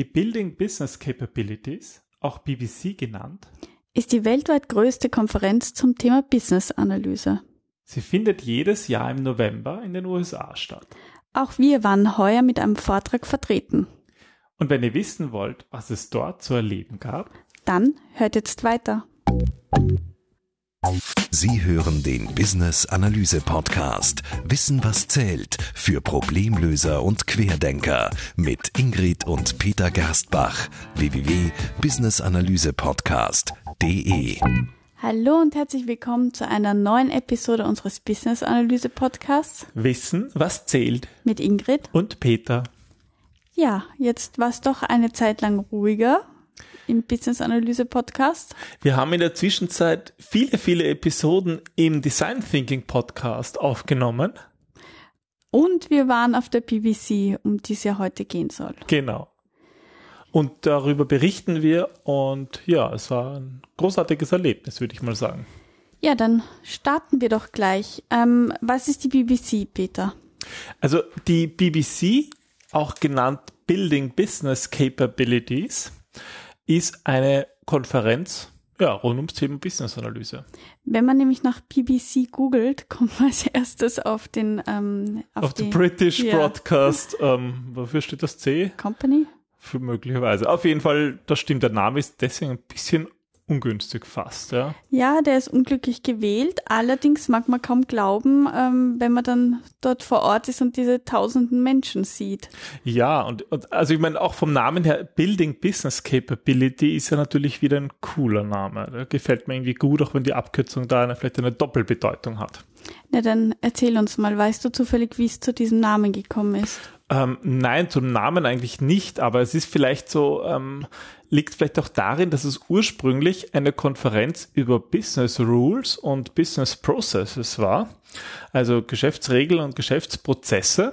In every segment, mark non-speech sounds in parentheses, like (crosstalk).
Die Building Business Capabilities, auch BBC genannt, ist die weltweit größte Konferenz zum Thema Business-Analyse. Sie findet jedes Jahr im November in den USA statt. Auch wir waren heuer mit einem Vortrag vertreten. Und wenn ihr wissen wollt, was es dort zu erleben gab, dann hört jetzt weiter. Sie hören den Business Analyse Podcast. Wissen was zählt für Problemlöser und Querdenker mit Ingrid und Peter Gerstbach. www.businessanalysepodcast.de Hallo und herzlich willkommen zu einer neuen Episode unseres Business Analyse Podcasts. Wissen was zählt. Mit Ingrid. Und Peter. Ja, jetzt war es doch eine Zeit lang ruhiger im Business Analyse Podcast. Wir haben in der Zwischenzeit viele, viele Episoden im Design Thinking Podcast aufgenommen. Und wir waren auf der BBC, um die es ja heute gehen soll. Genau. Und darüber berichten wir und ja, es war ein großartiges Erlebnis, würde ich mal sagen. Ja, dann starten wir doch gleich. Ähm, was ist die BBC, Peter? Also die BBC, auch genannt Building Business Capabilities, ist eine Konferenz ja, rund ums Thema Business Analyse. Wenn man nämlich nach BBC googelt, (laughs) kommt man als erstes auf den ähm, auf, auf den British ja. Broadcast. Ähm, wofür steht das C? Company. Für möglicherweise. Auf jeden Fall, das stimmt. Der Name ist deswegen ein bisschen ungünstig fast, ja. Ja, der ist unglücklich gewählt. Allerdings mag man kaum glauben, ähm, wenn man dann dort vor Ort ist und diese tausenden Menschen sieht. Ja, und, und also ich meine, auch vom Namen her, Building Business Capability ist ja natürlich wieder ein cooler Name. Der gefällt mir irgendwie gut, auch wenn die Abkürzung da eine, vielleicht eine Doppelbedeutung hat. Na, dann erzähl uns mal, weißt du zufällig, wie es zu diesem Namen gekommen ist? Ähm, nein, zum Namen eigentlich nicht, aber es ist vielleicht so, ähm, liegt vielleicht auch darin, dass es ursprünglich eine Konferenz über Business Rules und Business Processes war, also Geschäftsregeln und Geschäftsprozesse.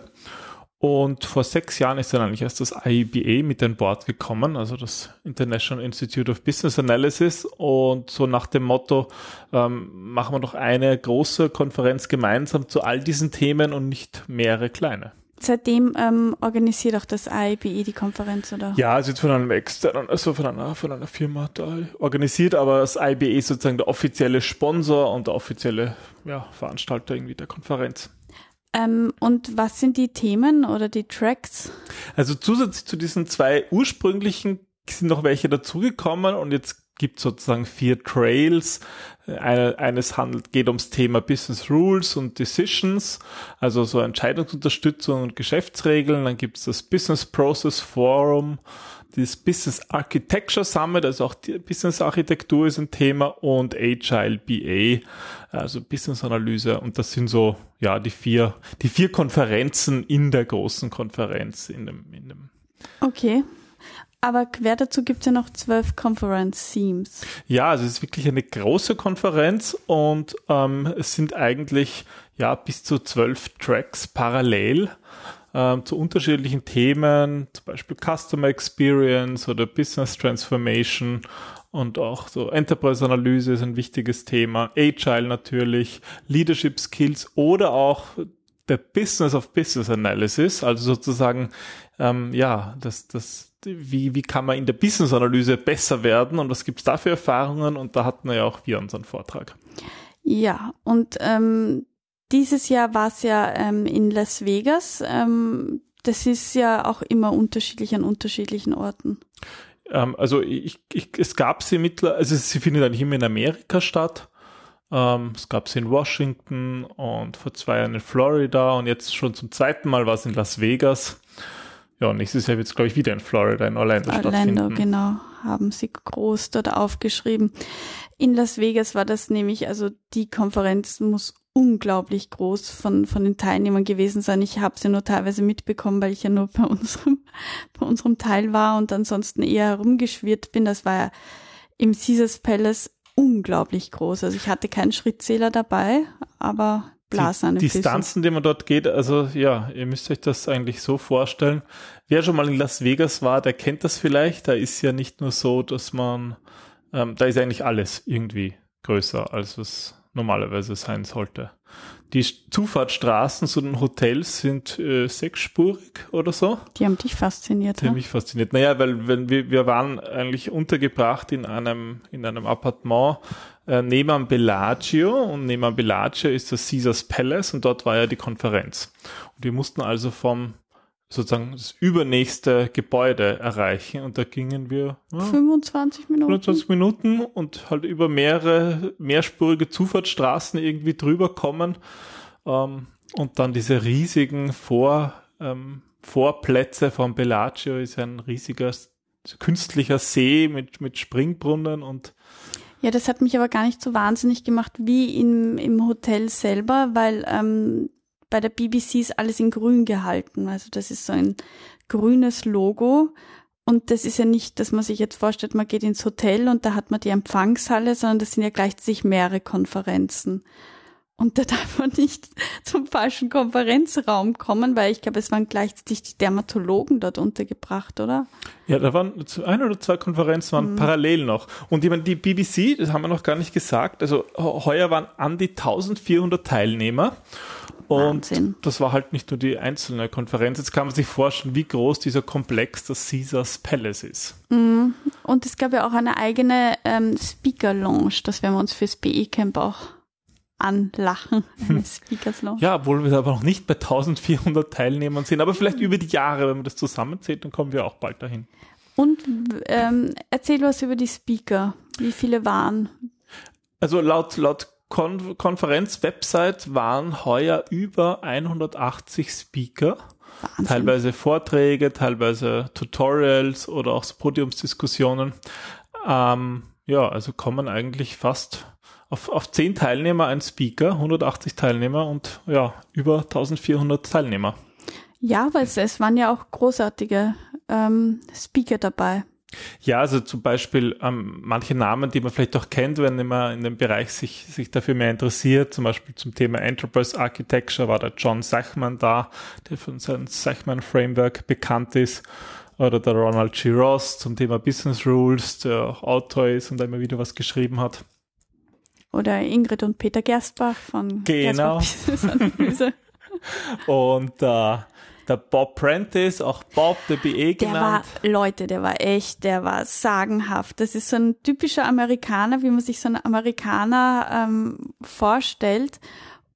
Und vor sechs Jahren ist dann eigentlich erst das IBA mit an Bord gekommen, also das International Institute of Business Analysis. Und so nach dem Motto, ähm, machen wir doch eine große Konferenz gemeinsam zu all diesen Themen und nicht mehrere kleine. Seitdem ähm, organisiert auch das IBE die Konferenz, oder? Ja, also jetzt von einem externen, also von einer, von einer Firma da organisiert, aber das IBE ist sozusagen der offizielle Sponsor und der offizielle ja, Veranstalter irgendwie der Konferenz. Ähm, und was sind die Themen oder die Tracks? Also zusätzlich zu diesen zwei ursprünglichen sind noch welche dazugekommen und jetzt gibt sozusagen vier Trails. Eine, eines handelt, geht ums Thema Business Rules und Decisions, also so Entscheidungsunterstützung und Geschäftsregeln. Dann gibt es das Business Process Forum, das Business Architecture Summit, also auch die Business Architektur ist ein Thema und Agile BA, also Business Analyse. Und das sind so, ja, die vier, die vier Konferenzen in der großen Konferenz, in dem, in dem Okay. Aber quer dazu gibt es ja noch zwölf Conference-Themes. Ja, also es ist wirklich eine große Konferenz und ähm, es sind eigentlich ja bis zu zwölf Tracks parallel ähm, zu unterschiedlichen Themen, zum Beispiel Customer Experience oder Business Transformation und auch so Enterprise-Analyse ist ein wichtiges Thema, Agile natürlich, Leadership Skills oder auch der Business of Business Analysis, also sozusagen ähm, ja, das, das wie, wie kann man in der Business-Analyse besser werden und was gibt es da für Erfahrungen? Und da hatten wir ja auch wir unseren Vortrag. Ja, und ähm, dieses Jahr war es ja ähm, in Las Vegas. Ähm, das ist ja auch immer unterschiedlich an unterschiedlichen Orten. Ähm, also ich, ich, es gab sie mittlerweile, also sie findet eigentlich immer in Amerika statt. Ähm, es gab sie in Washington und vor zwei Jahren in Florida und jetzt schon zum zweiten Mal war es in Las Vegas. Ja, und nächstes Jahr wird es, glaube ich, wieder in Florida, in Orlando, Orlando stattfinden. Orlando, genau, haben sie groß dort aufgeschrieben. In Las Vegas war das nämlich, also die Konferenz muss unglaublich groß von, von den Teilnehmern gewesen sein. Ich habe sie nur teilweise mitbekommen, weil ich ja nur bei unserem, (laughs) bei unserem Teil war und ansonsten eher herumgeschwirrt bin. Das war ja im Caesars Palace unglaublich groß. Also ich hatte keinen Schrittzähler dabei, aber Blasen die Distanzen, die man dort geht, also ja, ihr müsst euch das eigentlich so vorstellen. Wer schon mal in Las Vegas war, der kennt das vielleicht. Da ist ja nicht nur so, dass man, ähm, da ist eigentlich alles irgendwie größer, als es normalerweise sein sollte. Die Zufahrtsstraßen zu den Hotels sind äh, sechsspurig oder so. Die haben dich fasziniert. Die haben mich fasziniert. Naja, weil wenn wir, wir waren eigentlich untergebracht in einem, in einem Appartement äh, neben am Bellagio und neben am Bellagio ist das Caesars Palace und dort war ja die Konferenz. Und wir mussten also vom sozusagen das übernächste Gebäude erreichen und da gingen wir ja, 25 Minuten 25 Minuten und halt über mehrere mehrspurige Zufahrtsstraßen irgendwie drüber kommen ähm, und dann diese riesigen Vor, ähm, Vorplätze vom Bellagio ist ein riesiger künstlicher See mit, mit Springbrunnen und ja, das hat mich aber gar nicht so wahnsinnig gemacht wie im, im Hotel selber, weil ähm, bei der BBC ist alles in grün gehalten. Also das ist so ein grünes Logo. Und das ist ja nicht, dass man sich jetzt vorstellt, man geht ins Hotel und da hat man die Empfangshalle, sondern das sind ja gleichzeitig mehrere Konferenzen. Und da darf man nicht (laughs) zum falschen Konferenzraum kommen, weil ich glaube, es waren gleichzeitig die Dermatologen dort untergebracht, oder? Ja, da waren ein oder zwei Konferenzen waren mhm. parallel noch. Und ich meine, die BBC, das haben wir noch gar nicht gesagt, also heuer waren an die 1400 Teilnehmer. Und Wahnsinn. das war halt nicht nur die einzelne Konferenz. Jetzt kann man sich vorstellen, wie groß dieser Komplex das Caesars Palace ist. Mhm. Und es gab ja auch eine eigene ähm, Speaker Lounge. Das werden wir uns fürs BE Camp auch anlachen. (laughs) Ja, obwohl wir aber noch nicht bei 1400 Teilnehmern sind. Aber vielleicht über die Jahre, wenn man das zusammenzählt, dann kommen wir auch bald dahin. Und ähm, erzähl was über die Speaker. Wie viele waren? Also laut, laut Kon Konferenz-Website waren heuer über 180 Speaker. Wahnsinn. Teilweise Vorträge, teilweise Tutorials oder auch Podiumsdiskussionen. Ähm, ja, also kommen eigentlich fast auf, auf 10 Teilnehmer ein Speaker, 180 Teilnehmer und ja, über 1400 Teilnehmer. Ja, weil es, es waren ja auch großartige ähm, Speaker dabei. Ja, also zum Beispiel ähm, manche Namen, die man vielleicht auch kennt, wenn man in dem Bereich sich, sich dafür mehr interessiert, zum Beispiel zum Thema Enterprise Architecture war der John Sachman da, der von seinem Sachman Framework bekannt ist, oder der Ronald G. Ross zum Thema Business Rules, der auch Autor ist und da immer wieder was geschrieben hat. Oder Ingrid und Peter Gerstbach von genau. Analyse. (laughs) und äh, der Bob Prentice, auch Bob, der BE genannt. Der war, Leute, der war echt, der war sagenhaft. Das ist so ein typischer Amerikaner, wie man sich so einen Amerikaner ähm, vorstellt.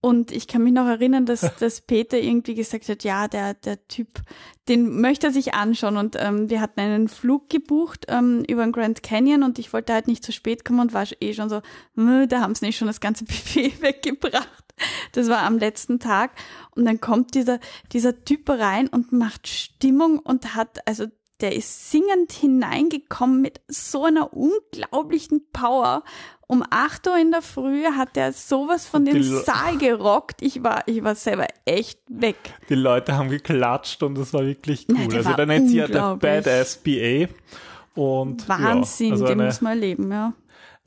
Und ich kann mich noch erinnern, dass, (laughs) dass Peter irgendwie gesagt hat, ja, der, der Typ, den möchte er sich anschauen. Und ähm, wir hatten einen Flug gebucht ähm, über den Grand Canyon und ich wollte halt nicht zu spät kommen und war eh schon so, da haben sie nicht schon das ganze (laughs) Buffet weggebracht. Das war am letzten Tag. Und dann kommt dieser, dieser Typ rein und macht Stimmung und hat, also der ist singend hineingekommen mit so einer unglaublichen Power. Um 8 Uhr in der Früh hat er sowas von dem Saal gerockt. Ich war, ich war selber echt weg. Die Leute haben geklatscht und das war wirklich cool. Nein, also dann nennt sie ja der Badass BA. Und, Wahnsinn, ja, also den eine, muss man erleben, ja.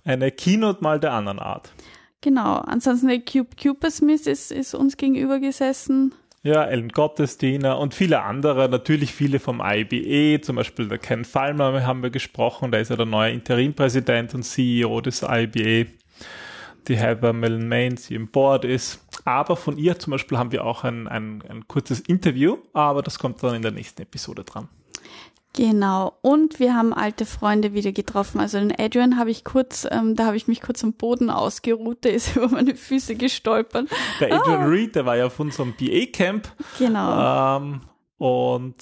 Eine Keynote mal der anderen Art. Genau. Ansonsten der Cube Smith ist, ist uns gegenüber gesessen. Ja, Ellen Gottesdiener und viele andere, natürlich viele vom IBE, zum Beispiel der Ken Fallmer haben wir gesprochen, der ist ja der neue Interimpräsident und CEO des IBE. Die Heather Mellon Mains, die im Board ist. Aber von ihr zum Beispiel haben wir auch ein, ein, ein kurzes Interview, aber das kommt dann in der nächsten Episode dran. Genau. Und wir haben alte Freunde wieder getroffen. Also den Adrian habe ich kurz, ähm, da habe ich mich kurz am Boden ausgeruht, der ist (laughs) über meine Füße gestolpert. Der Adrian ah. Reed, der war ja auf unserem BA-Camp. Genau. Ähm, und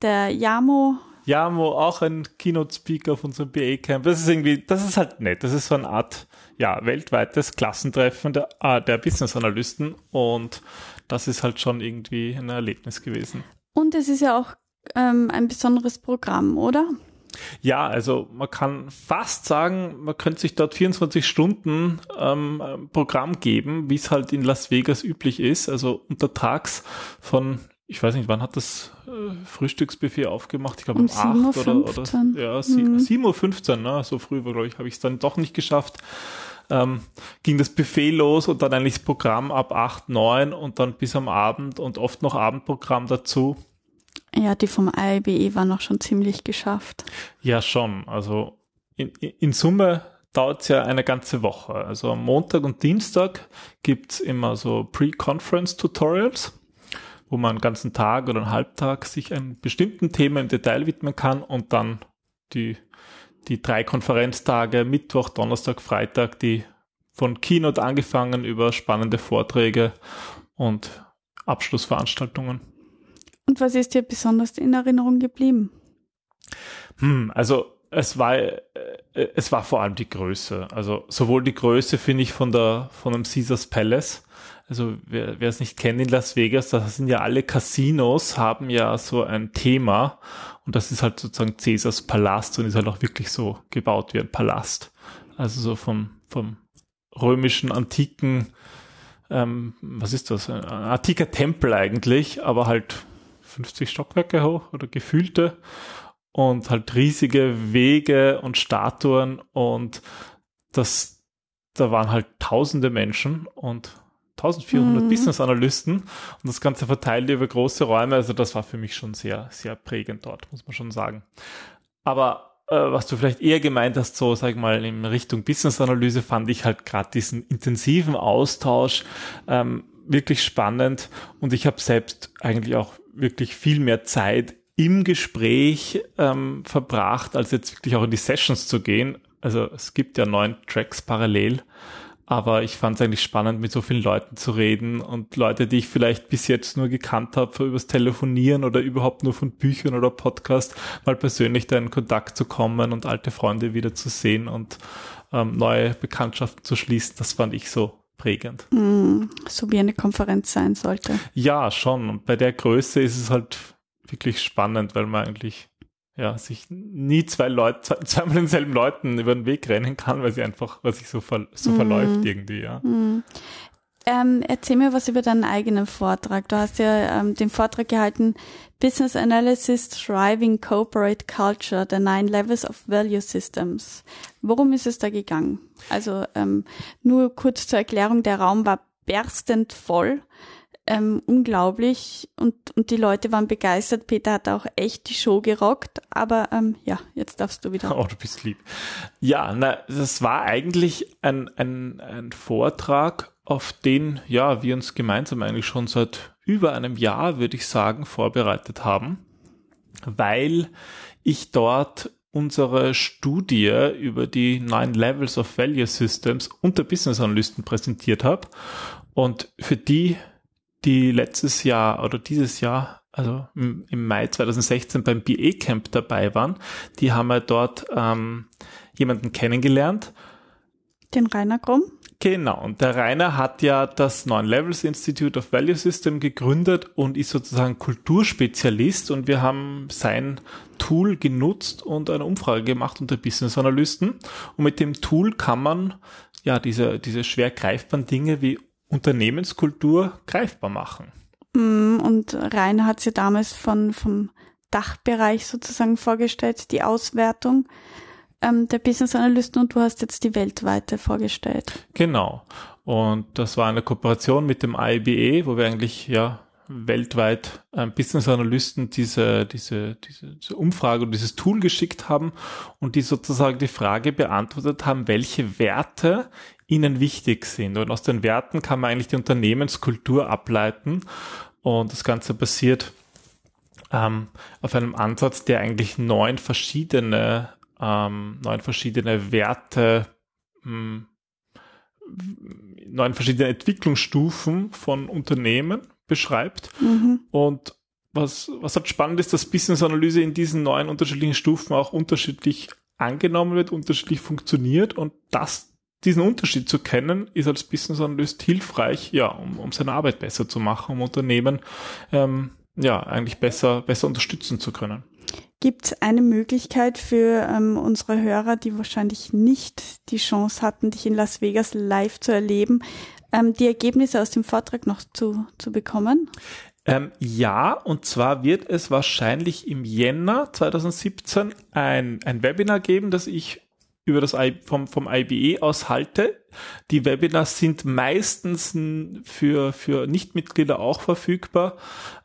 der Yamo. Yamo, auch ein Keynote-Speaker auf unserem BA-Camp. Das ist irgendwie, das ist halt nett. Das ist so eine Art, ja, weltweites Klassentreffen der, äh, der Business-Analysten. Und das ist halt schon irgendwie ein Erlebnis gewesen. Und es ist ja auch ähm, ein besonderes Programm, oder? Ja, also man kann fast sagen, man könnte sich dort 24 Stunden ähm, Programm geben, wie es halt in Las Vegas üblich ist. Also untertags von, ich weiß nicht, wann hat das äh, Frühstücksbuffet aufgemacht? Ich glaube um, um 8 oder, oder ja, mhm. 7.15 Uhr, ne? so früh war, glaube ich, habe ich es dann doch nicht geschafft. Ähm, ging das Buffet los und dann eigentlich das Programm ab 8, 9 und dann bis am Abend und oft noch Abendprogramm dazu. Ja, die vom IBE waren auch schon ziemlich geschafft. Ja, schon. Also in, in Summe dauert es ja eine ganze Woche. Also am Montag und Dienstag gibt's immer so Pre-Conference-Tutorials, wo man einen ganzen Tag oder einen Halbtag sich einem bestimmten Thema im Detail widmen kann und dann die, die drei Konferenztage, Mittwoch, Donnerstag, Freitag, die von Keynote angefangen über spannende Vorträge und Abschlussveranstaltungen. Und was ist dir besonders in Erinnerung geblieben? Hm, also es war, äh, es war vor allem die Größe. Also sowohl die Größe finde ich von der, von dem Caesars Palace. Also wer, wer es nicht kennt in Las Vegas, da sind ja alle Casinos, haben ja so ein Thema und das ist halt sozusagen Caesars Palast und ist halt auch wirklich so gebaut wie ein Palast. Also so vom, vom römischen, antiken, ähm, was ist das? Ein antiker Tempel eigentlich, aber halt 50 Stockwerke hoch oder gefühlte und halt riesige Wege und Statuen und das, da waren halt tausende Menschen und 1400 mhm. Business Analysten und das Ganze verteilt über große Räume. Also das war für mich schon sehr, sehr prägend dort, muss man schon sagen. Aber äh, was du vielleicht eher gemeint hast, so sag ich mal in Richtung Business Analyse, fand ich halt gerade diesen intensiven Austausch ähm, wirklich spannend und ich habe selbst eigentlich auch wirklich viel mehr Zeit im Gespräch ähm, verbracht, als jetzt wirklich auch in die Sessions zu gehen. Also es gibt ja neun Tracks parallel, aber ich fand es eigentlich spannend, mit so vielen Leuten zu reden und Leute, die ich vielleicht bis jetzt nur gekannt habe, übers Telefonieren oder überhaupt nur von Büchern oder Podcast, mal persönlich da in Kontakt zu kommen und alte Freunde wieder zu sehen und ähm, neue Bekanntschaften zu schließen. Das fand ich so prägend. Mm, so wie eine Konferenz sein sollte. Ja, schon. Und bei der Größe ist es halt wirklich spannend, weil man eigentlich ja, sich nie zwei Leute, zweimal denselben Leuten über den Weg rennen kann, weil sie einfach, weil sich so, ver, so mm. verläuft irgendwie, ja. Mm. Ähm, erzähl mir was über deinen eigenen Vortrag. Du hast ja ähm, den Vortrag gehalten, Business Analysis Thriving Corporate Culture, the Nine Levels of Value Systems. Worum ist es da gegangen? Also ähm, nur kurz zur Erklärung, der Raum war berstend voll ähm, unglaublich und, und die Leute waren begeistert. Peter hat auch echt die Show gerockt, aber ähm, ja, jetzt darfst du wieder. (laughs) Oh, du bist lieb. Ja, na, das war eigentlich ein, ein, ein Vortrag, auf den ja wir uns gemeinsam eigentlich schon seit über einem Jahr, würde ich sagen, vorbereitet haben, weil ich dort unsere Studie über die Nine Levels of Value Systems unter Business Analysten präsentiert habe. Und für die die letztes Jahr oder dieses Jahr, also im, Mai 2016 beim BA Camp dabei waren, die haben ja dort ähm, jemanden kennengelernt. Den Rainer Grumm? Genau, und der Rainer hat ja das Neuen Levels Institute of Value System gegründet und ist sozusagen Kulturspezialist. Und wir haben sein Tool genutzt und eine Umfrage gemacht unter Business Analysten. Und mit dem Tool kann man ja diese, diese schwer greifbaren Dinge wie Unternehmenskultur greifbar machen. Mm, und Rainer hat sie damals von, vom Dachbereich sozusagen vorgestellt, die Auswertung ähm, der Business Analysten und du hast jetzt die weltweite vorgestellt. Genau. Und das war eine Kooperation mit dem IBE, wo wir eigentlich ja weltweit ähm, Business Analysten diese, diese, diese, diese Umfrage und dieses Tool geschickt haben und die sozusagen die Frage beantwortet haben, welche Werte ihnen wichtig sind. Und aus den Werten kann man eigentlich die Unternehmenskultur ableiten. Und das Ganze basiert ähm, auf einem Ansatz, der eigentlich neun verschiedene, ähm, neun verschiedene Werte, mh, hm, neun verschiedene Entwicklungsstufen von Unternehmen beschreibt. Mhm. Und was, was halt spannend ist, dass Business Analyse in diesen neun unterschiedlichen Stufen auch unterschiedlich angenommen wird, unterschiedlich funktioniert und das diesen Unterschied zu kennen, ist als Business Analyst hilfreich, ja, um, um seine Arbeit besser zu machen, um Unternehmen ähm, ja eigentlich besser, besser unterstützen zu können. Gibt es eine Möglichkeit für ähm, unsere Hörer, die wahrscheinlich nicht die Chance hatten, dich in Las Vegas live zu erleben, ähm, die Ergebnisse aus dem Vortrag noch zu, zu bekommen? Ähm, ja, und zwar wird es wahrscheinlich im Jänner 2017 ein, ein Webinar geben, das ich über das I vom, vom IBE aus halte. Die Webinars sind meistens für, für Nichtmitglieder auch verfügbar.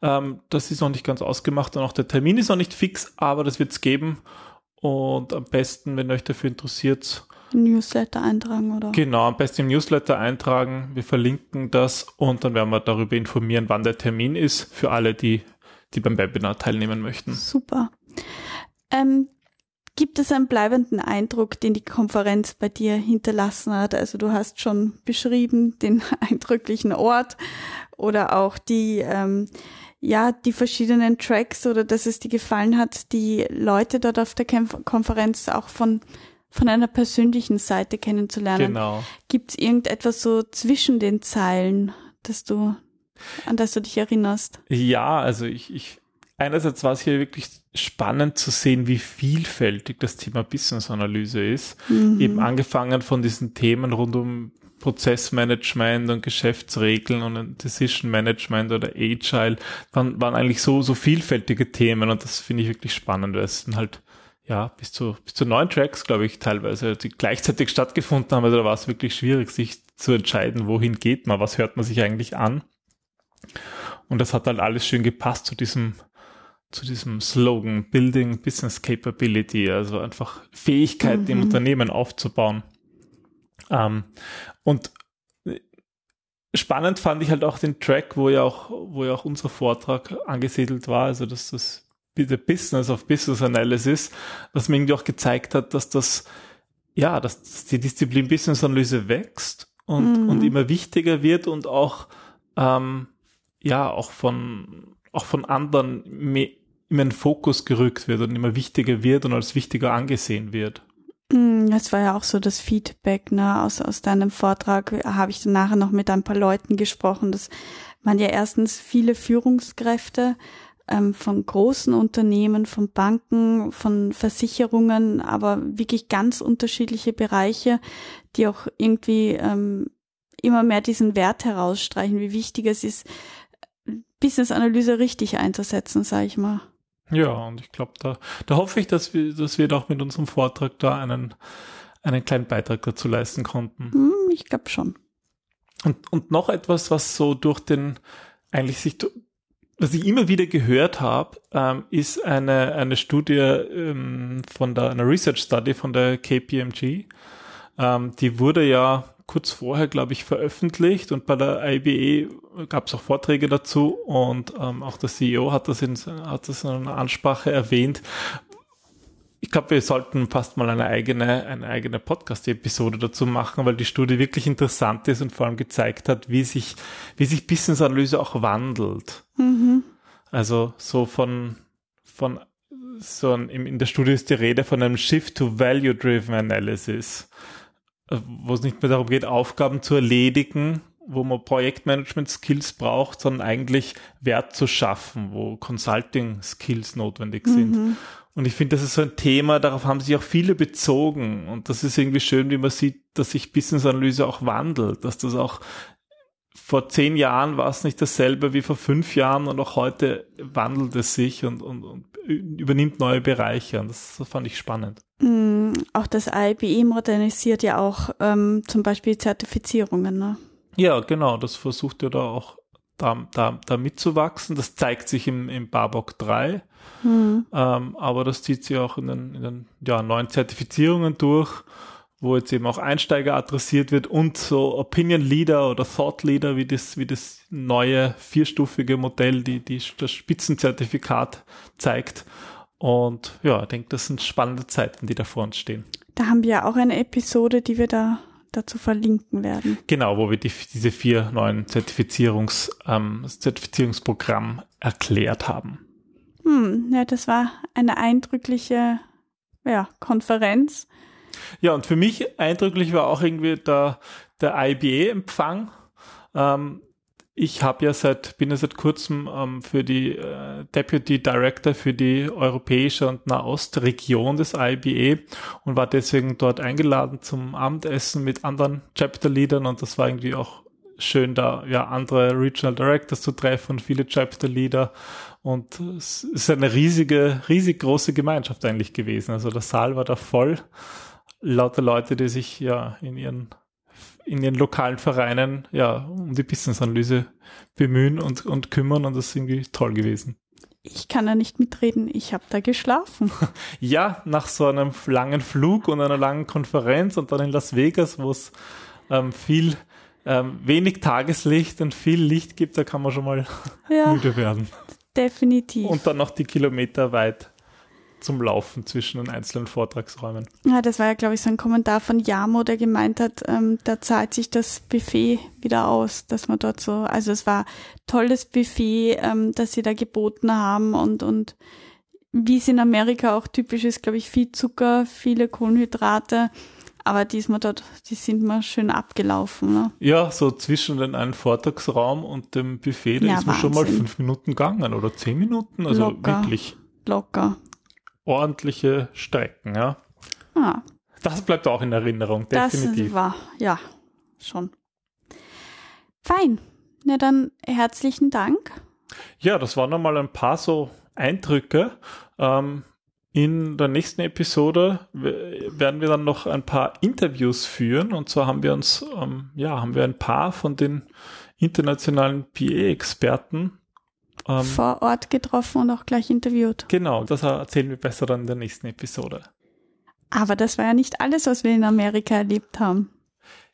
Ähm, das ist noch nicht ganz ausgemacht und auch der Termin ist noch nicht fix, aber das wird es geben. Und am besten, wenn euch dafür interessiert, Newsletter eintragen, oder? Genau, am besten im Newsletter eintragen. Wir verlinken das und dann werden wir darüber informieren, wann der Termin ist für alle, die, die beim Webinar teilnehmen möchten. Super. Ähm, gibt es einen bleibenden Eindruck, den die Konferenz bei dir hinterlassen hat? Also du hast schon beschrieben den (laughs) eindrücklichen Ort oder auch die, ähm, ja, die verschiedenen Tracks oder dass es dir gefallen hat, die Leute dort auf der Konferenz auch von von einer persönlichen Seite kennenzulernen. Genau. Gibt es irgendetwas so zwischen den Zeilen, dass du, an das du dich erinnerst? Ja, also ich, ich einerseits war es hier wirklich spannend zu sehen, wie vielfältig das Thema Business-Analyse ist. Mhm. Eben angefangen von diesen Themen rund um Prozessmanagement und Geschäftsregeln und Decision Management oder Agile waren, waren eigentlich so, so vielfältige Themen und das finde ich wirklich spannend, weil es sind halt ja, bis zu, bis zu neun Tracks, glaube ich, teilweise, die gleichzeitig stattgefunden haben. Also da war es wirklich schwierig, sich zu entscheiden, wohin geht man, was hört man sich eigentlich an. Und das hat dann alles schön gepasst zu diesem, zu diesem Slogan, Building Business Capability, also einfach Fähigkeiten mhm. im Unternehmen aufzubauen. Ähm, und spannend fand ich halt auch den Track, wo ja auch, wo ja auch unser Vortrag angesiedelt war, also dass das the Business of Business Analysis, was mir irgendwie auch gezeigt hat, dass das, ja, dass die Disziplin Business Analyse wächst und, mhm. und immer wichtiger wird und auch, ähm, ja, auch von, auch von anderen mehr, immer in Fokus gerückt wird und immer wichtiger wird und als wichtiger angesehen wird. Mhm, das war ja auch so das Feedback, ne, aus, aus deinem Vortrag habe ich dann nachher noch mit ein paar Leuten gesprochen, dass man ja erstens viele Führungskräfte ähm, von großen Unternehmen, von Banken, von Versicherungen, aber wirklich ganz unterschiedliche Bereiche, die auch irgendwie ähm, immer mehr diesen Wert herausstreichen, wie wichtig es ist, Business-Analyse richtig einzusetzen, sage ich mal. Ja, und ich glaube, da, da hoffe ich, dass wir, dass wir auch mit unserem Vortrag da einen, einen kleinen Beitrag dazu leisten konnten. Hm, ich glaube schon. Und, und noch etwas, was so durch den eigentlich sich was ich immer wieder gehört habe, ähm, ist eine, eine Studie ähm, von der, eine Research Study von der KPMG. Ähm, die wurde ja kurz vorher, glaube ich, veröffentlicht und bei der IBE gab es auch Vorträge dazu und ähm, auch der CEO hat das, in, hat das in einer Ansprache erwähnt, ich glaube, wir sollten fast mal eine eigene, eine eigene Podcast-Episode dazu machen, weil die Studie wirklich interessant ist und vor allem gezeigt hat, wie sich, wie sich Business-Analyse auch wandelt. Mhm. Also so von, von so ein, in der Studie ist die Rede von einem Shift to Value-Driven Analysis, wo es nicht mehr darum geht, Aufgaben zu erledigen, wo man Projektmanagement-Skills braucht, sondern eigentlich Wert zu schaffen, wo Consulting-Skills notwendig sind. Mhm. Und ich finde, das ist so ein Thema, darauf haben sich auch viele bezogen. Und das ist irgendwie schön, wie man sieht, dass sich Business-Analyse auch wandelt, dass das auch vor zehn Jahren war es nicht dasselbe wie vor fünf Jahren und auch heute wandelt es sich und, und, und übernimmt neue Bereiche. Und das, das fand ich spannend. Mm, auch das IBE modernisiert ja auch ähm, zum Beispiel Zertifizierungen, ne? Ja, genau. Das versucht ja da auch da, da, da mitzuwachsen. Das zeigt sich im, im Barbock 3. Mhm. Ähm, aber das zieht sich auch in den, in den ja, neuen Zertifizierungen durch, wo jetzt eben auch Einsteiger adressiert wird und so Opinion Leader oder Thought Leader, wie das, wie das neue vierstufige Modell, die, die das Spitzenzertifikat zeigt. Und ja, ich denke, das sind spannende Zeiten, die da vor uns stehen. Da haben wir ja auch eine Episode, die wir da dazu verlinken werden. Genau, wo wir die, diese vier neuen Zertifizierungs, ähm, Zertifizierungsprogramm erklärt haben. Hm, ja, das war eine eindrückliche ja, Konferenz. Ja, und für mich eindrücklich war auch irgendwie der, der IBA-Empfang. Ähm, ich habe ja seit, bin ja seit kurzem ähm, für die äh, Deputy Director für die europäische und Nahostregion des IBE und war deswegen dort eingeladen zum Abendessen mit anderen Chapter Leadern und das war irgendwie auch schön, da ja andere Regional Directors zu treffen und viele Chapter Leader und es ist eine riesige, riesig große Gemeinschaft eigentlich gewesen. Also der Saal war da voll, lauter Leute, die sich ja in ihren in ihren lokalen Vereinen ja um die Business-Analyse bemühen und, und kümmern und das ist irgendwie toll gewesen. ich kann da nicht mitreden, ich habe da geschlafen. (laughs) Ja, nach so einem langen Flug und einer langen Konferenz und dann in Las Vegas, wo es ähm, viel, ähm, wenig Tageslicht und viel Licht gibt, da kann man schon mal Ja, (laughs) müde werden. definitiv. Und dann noch die Kilometer weit zum Laufen zwischen den einzelnen Vortragsräumen. Ja, das war ja, glaube ich, so ein Kommentar von Jamo, der gemeint hat, ähm, da zahlt sich das Buffet wieder aus, dass man dort so, also es war tolles Buffet, ähm, das sie da geboten haben und, und wie es in Amerika auch typisch ist, glaube ich, viel Zucker, viele Kohlenhydrate, aber diesmal dort, die sind mal schön abgelaufen. Ne? Ja, so zwischen den einen Vortragsraum und dem Buffet, da Ja, ist man schon mal Wahnsinn. fünf Minuten gegangen oder zehn Minuten. Also Locker. wirklich Locker. Ordentliche Strecken, ja. Ah, Das bleibt auch in Erinnerung, definitiv. das war, ja, schon. Fein. Na dann herzlichen Dank. Ja, das waren nochmal ein paar so Eindrücke. Ähm, in der nächsten Episode werden wir dann noch ein paar Interviews führen. Und zwar haben wir uns, ähm, ja, haben wir ein paar von den internationalen PA-Experten. Ähm, Vor Ort getroffen und auch gleich interviewt. genau, das erzählen wir besser dann in der nächsten Episode. Aber das war ja nicht alles, was wir in Amerika erlebt haben.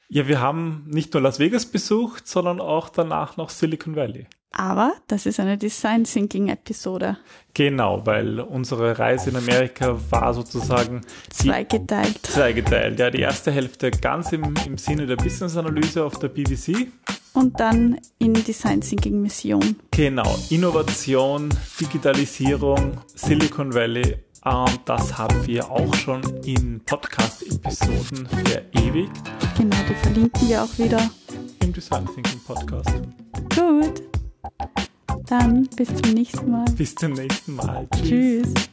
Ja, wir haben nicht nur Las Vegas besucht, sondern auch danach noch Silicon Valley. Aber das ist eine Design Thinking Episode. Genau, weil unsere Reise in Amerika war sozusagen Zweigeteilt. zweigeteilt. Ja, die erste Hälfte ganz im, im Sinne der Business-Analyse auf der BBC. Und dann in Design Thinking Mission. Genau, Innovation, Digitalisierung, Silicon Valley. Und das haben wir auch schon in Podcast-Episoden verewigt Genau, die verlinken wir auch wieder. im Design Thinking Podcast. Gut. Dann bis zum nächsten Mal. Bis zum nächsten Mal. Tschüss. Tschüss.